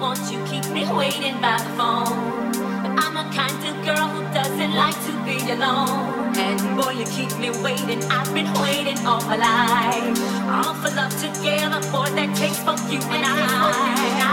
want you, keep me waiting by the phone. But I'm a kind of girl who doesn't like to be alone. And boy, you keep me waiting, I've been waiting all my life. All for love together, boy, that takes for you and I.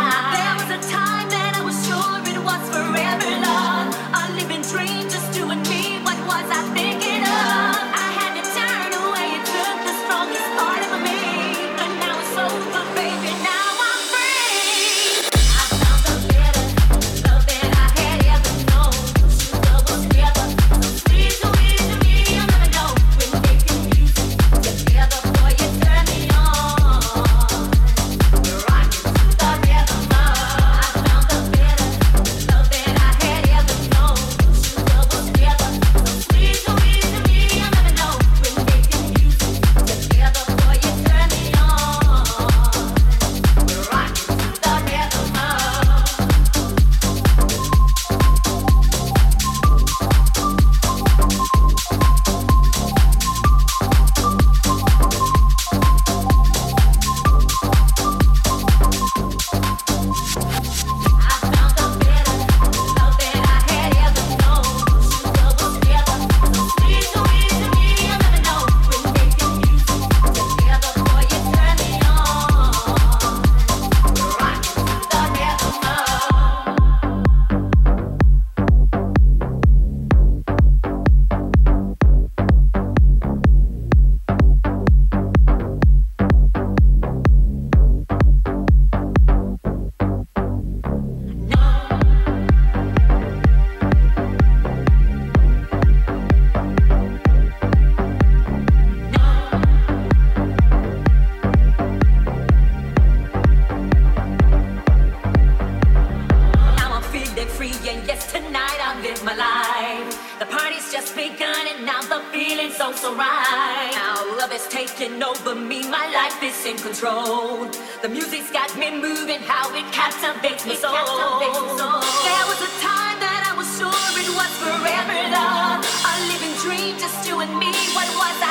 me, what was I?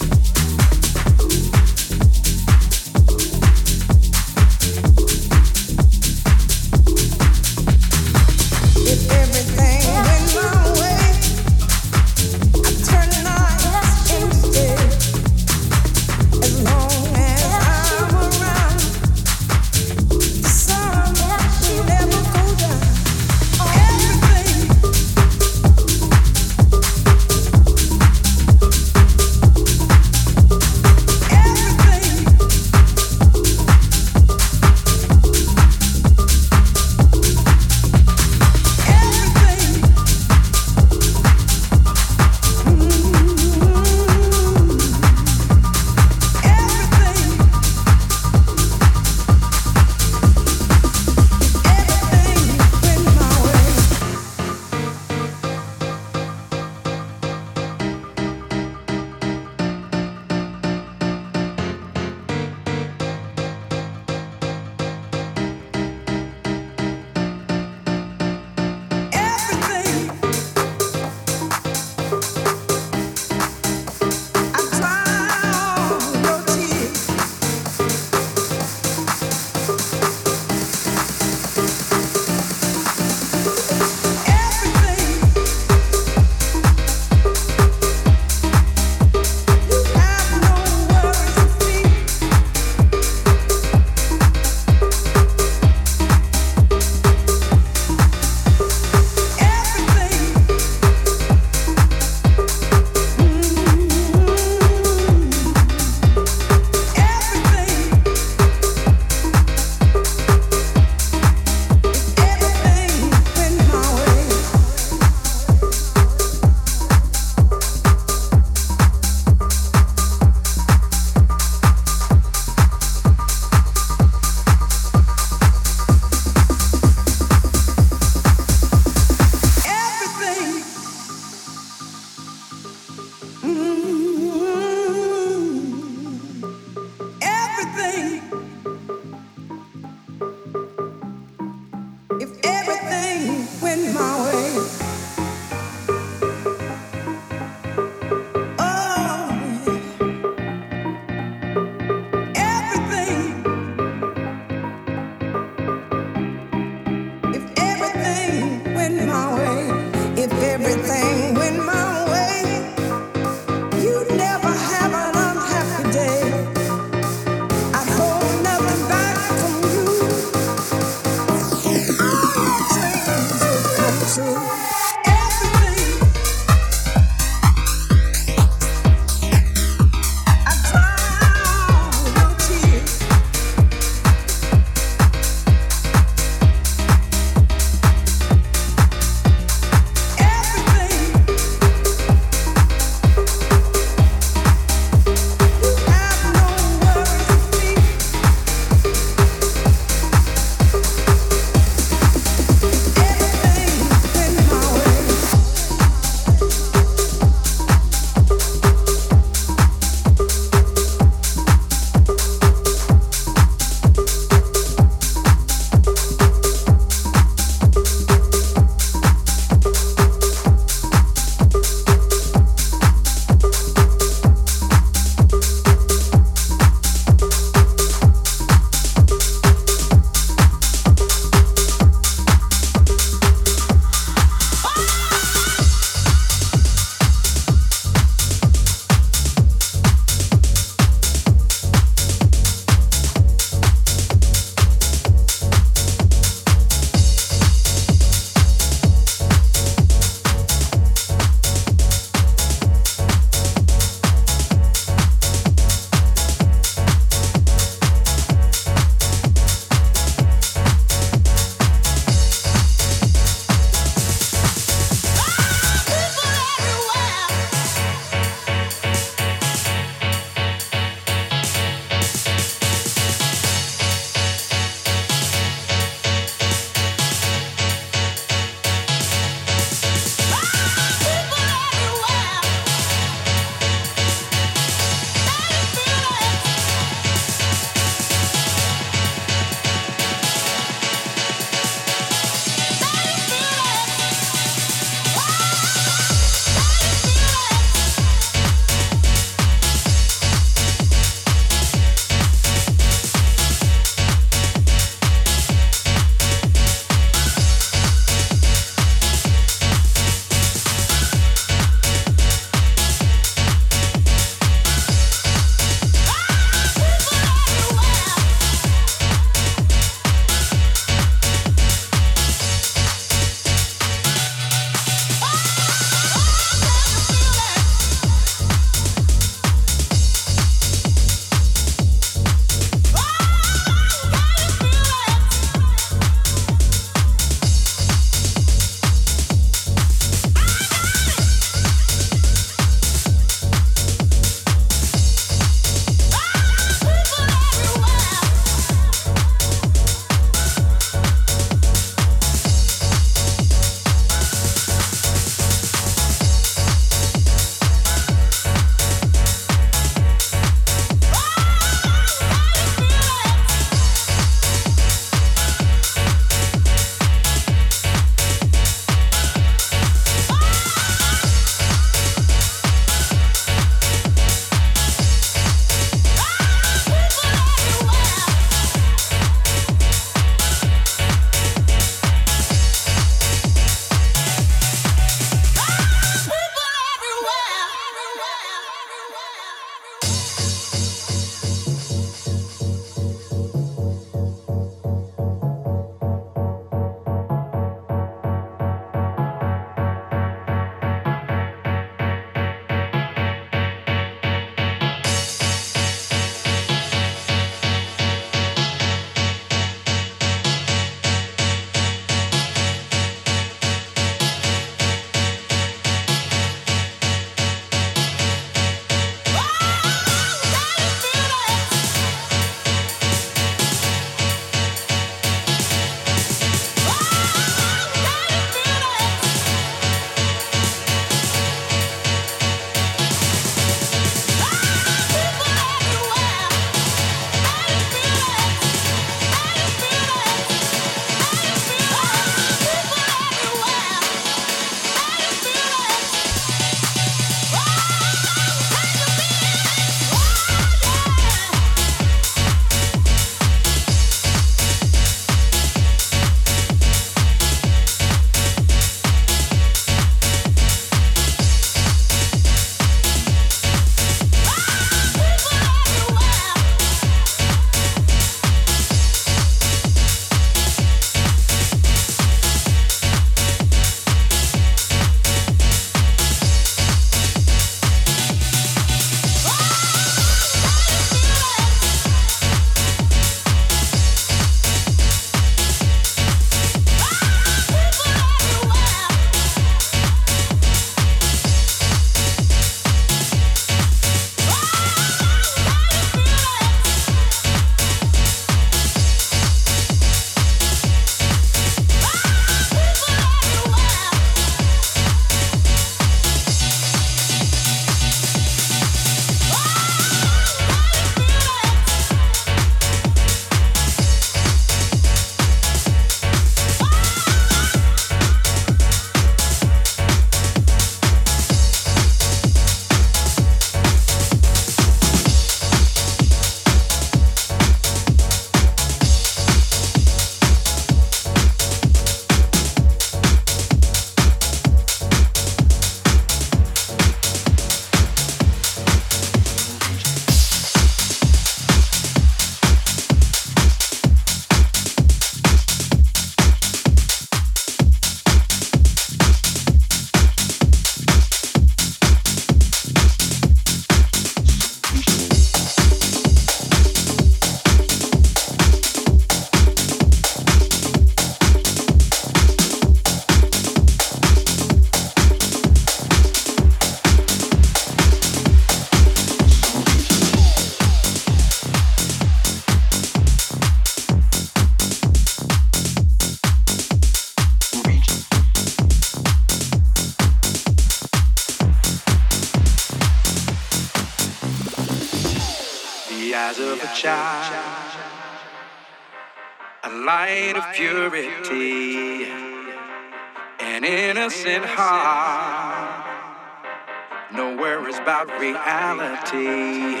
About reality.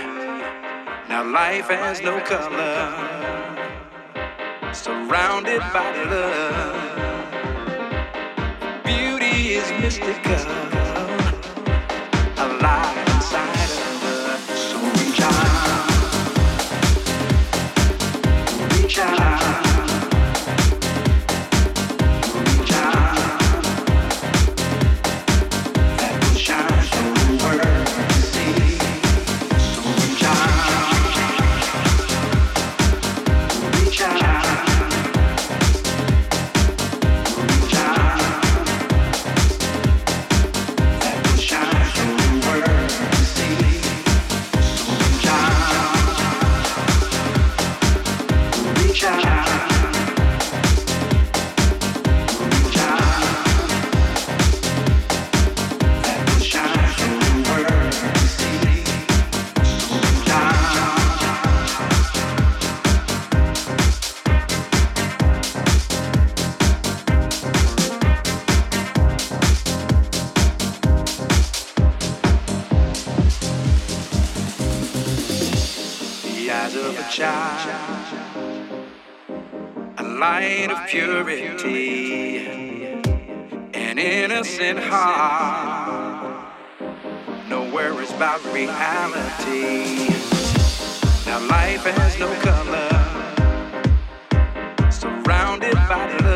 Now life has no color, surrounded by love. Beauty is mystical, alive inside of us. So reach out, reach out. racing hard. No worries about reality. Now life has no color. Surrounded by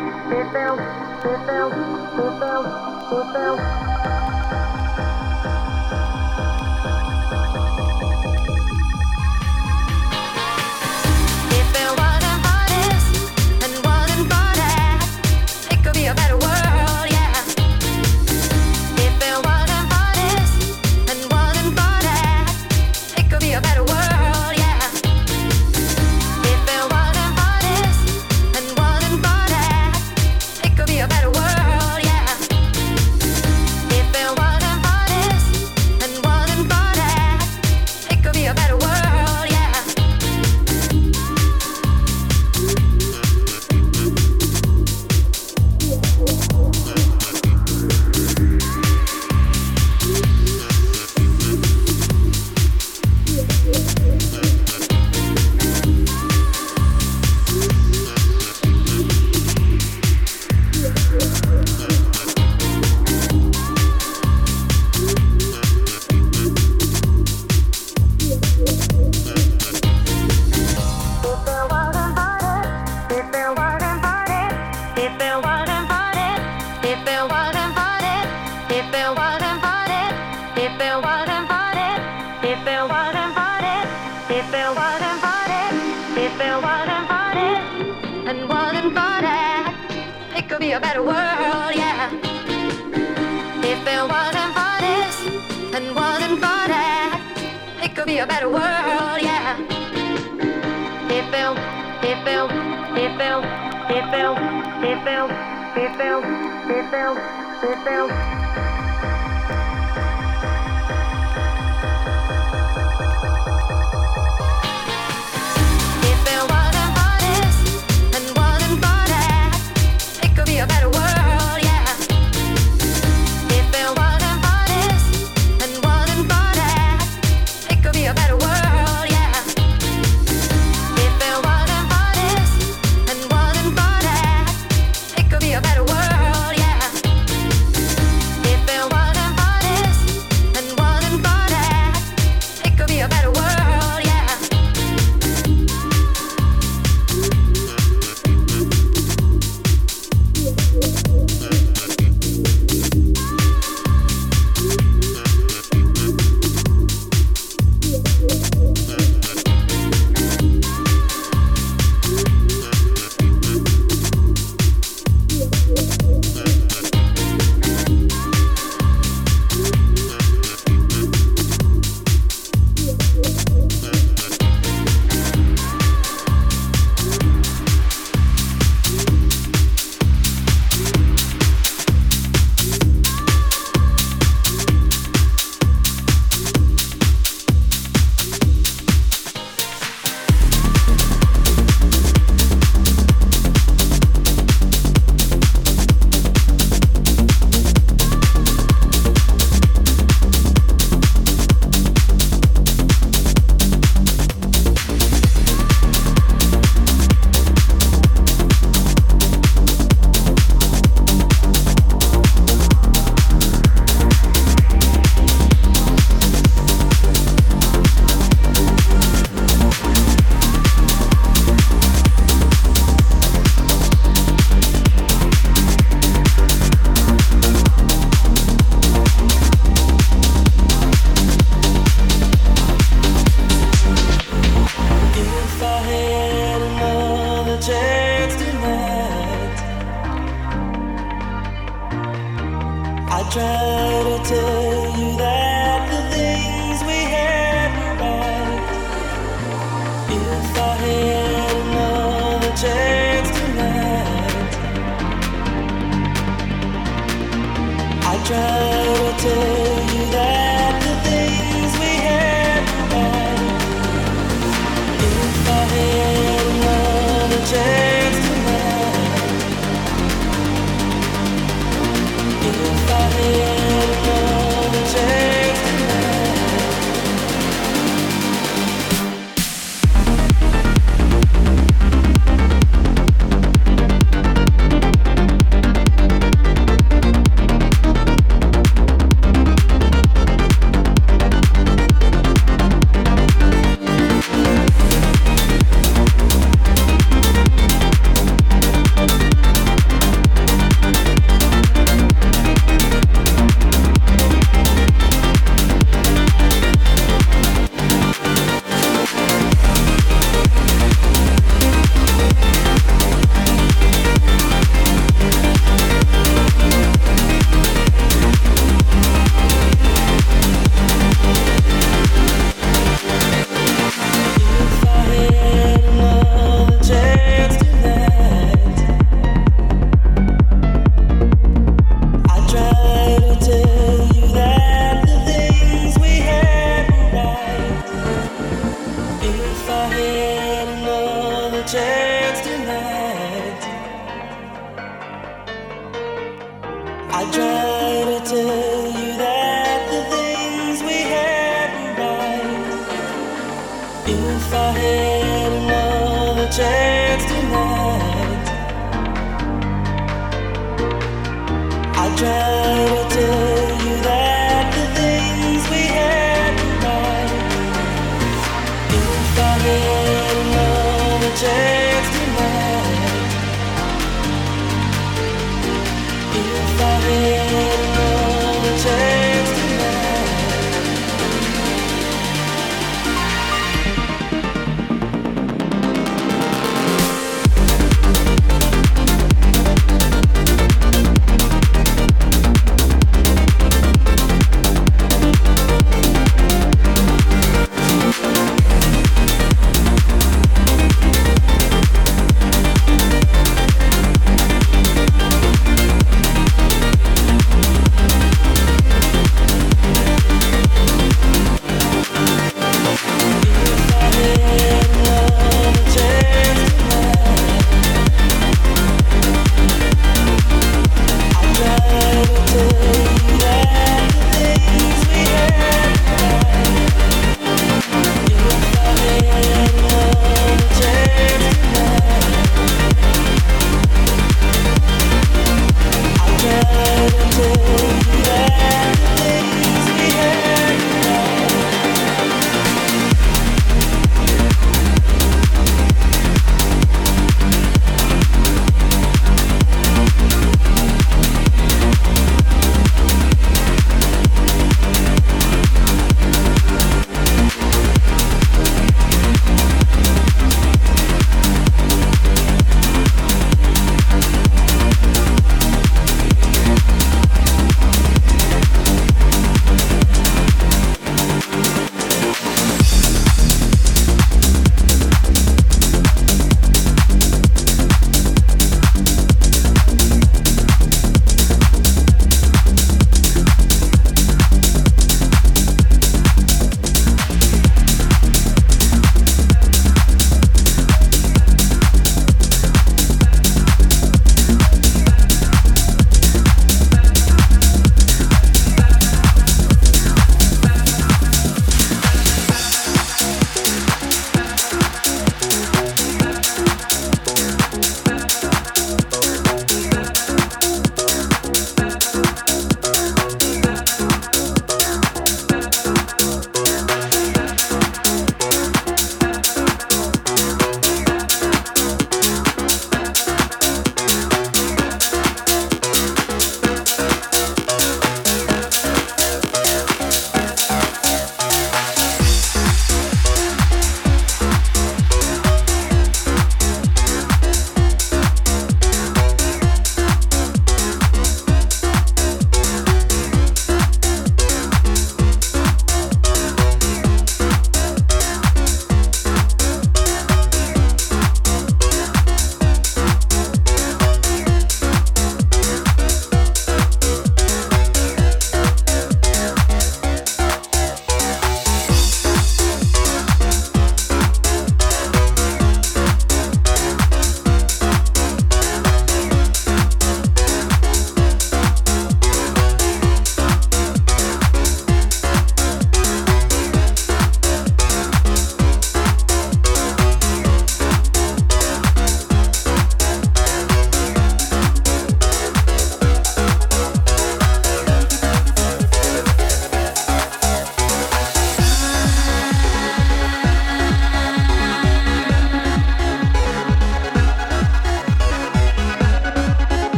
it, if it, if it, if it, if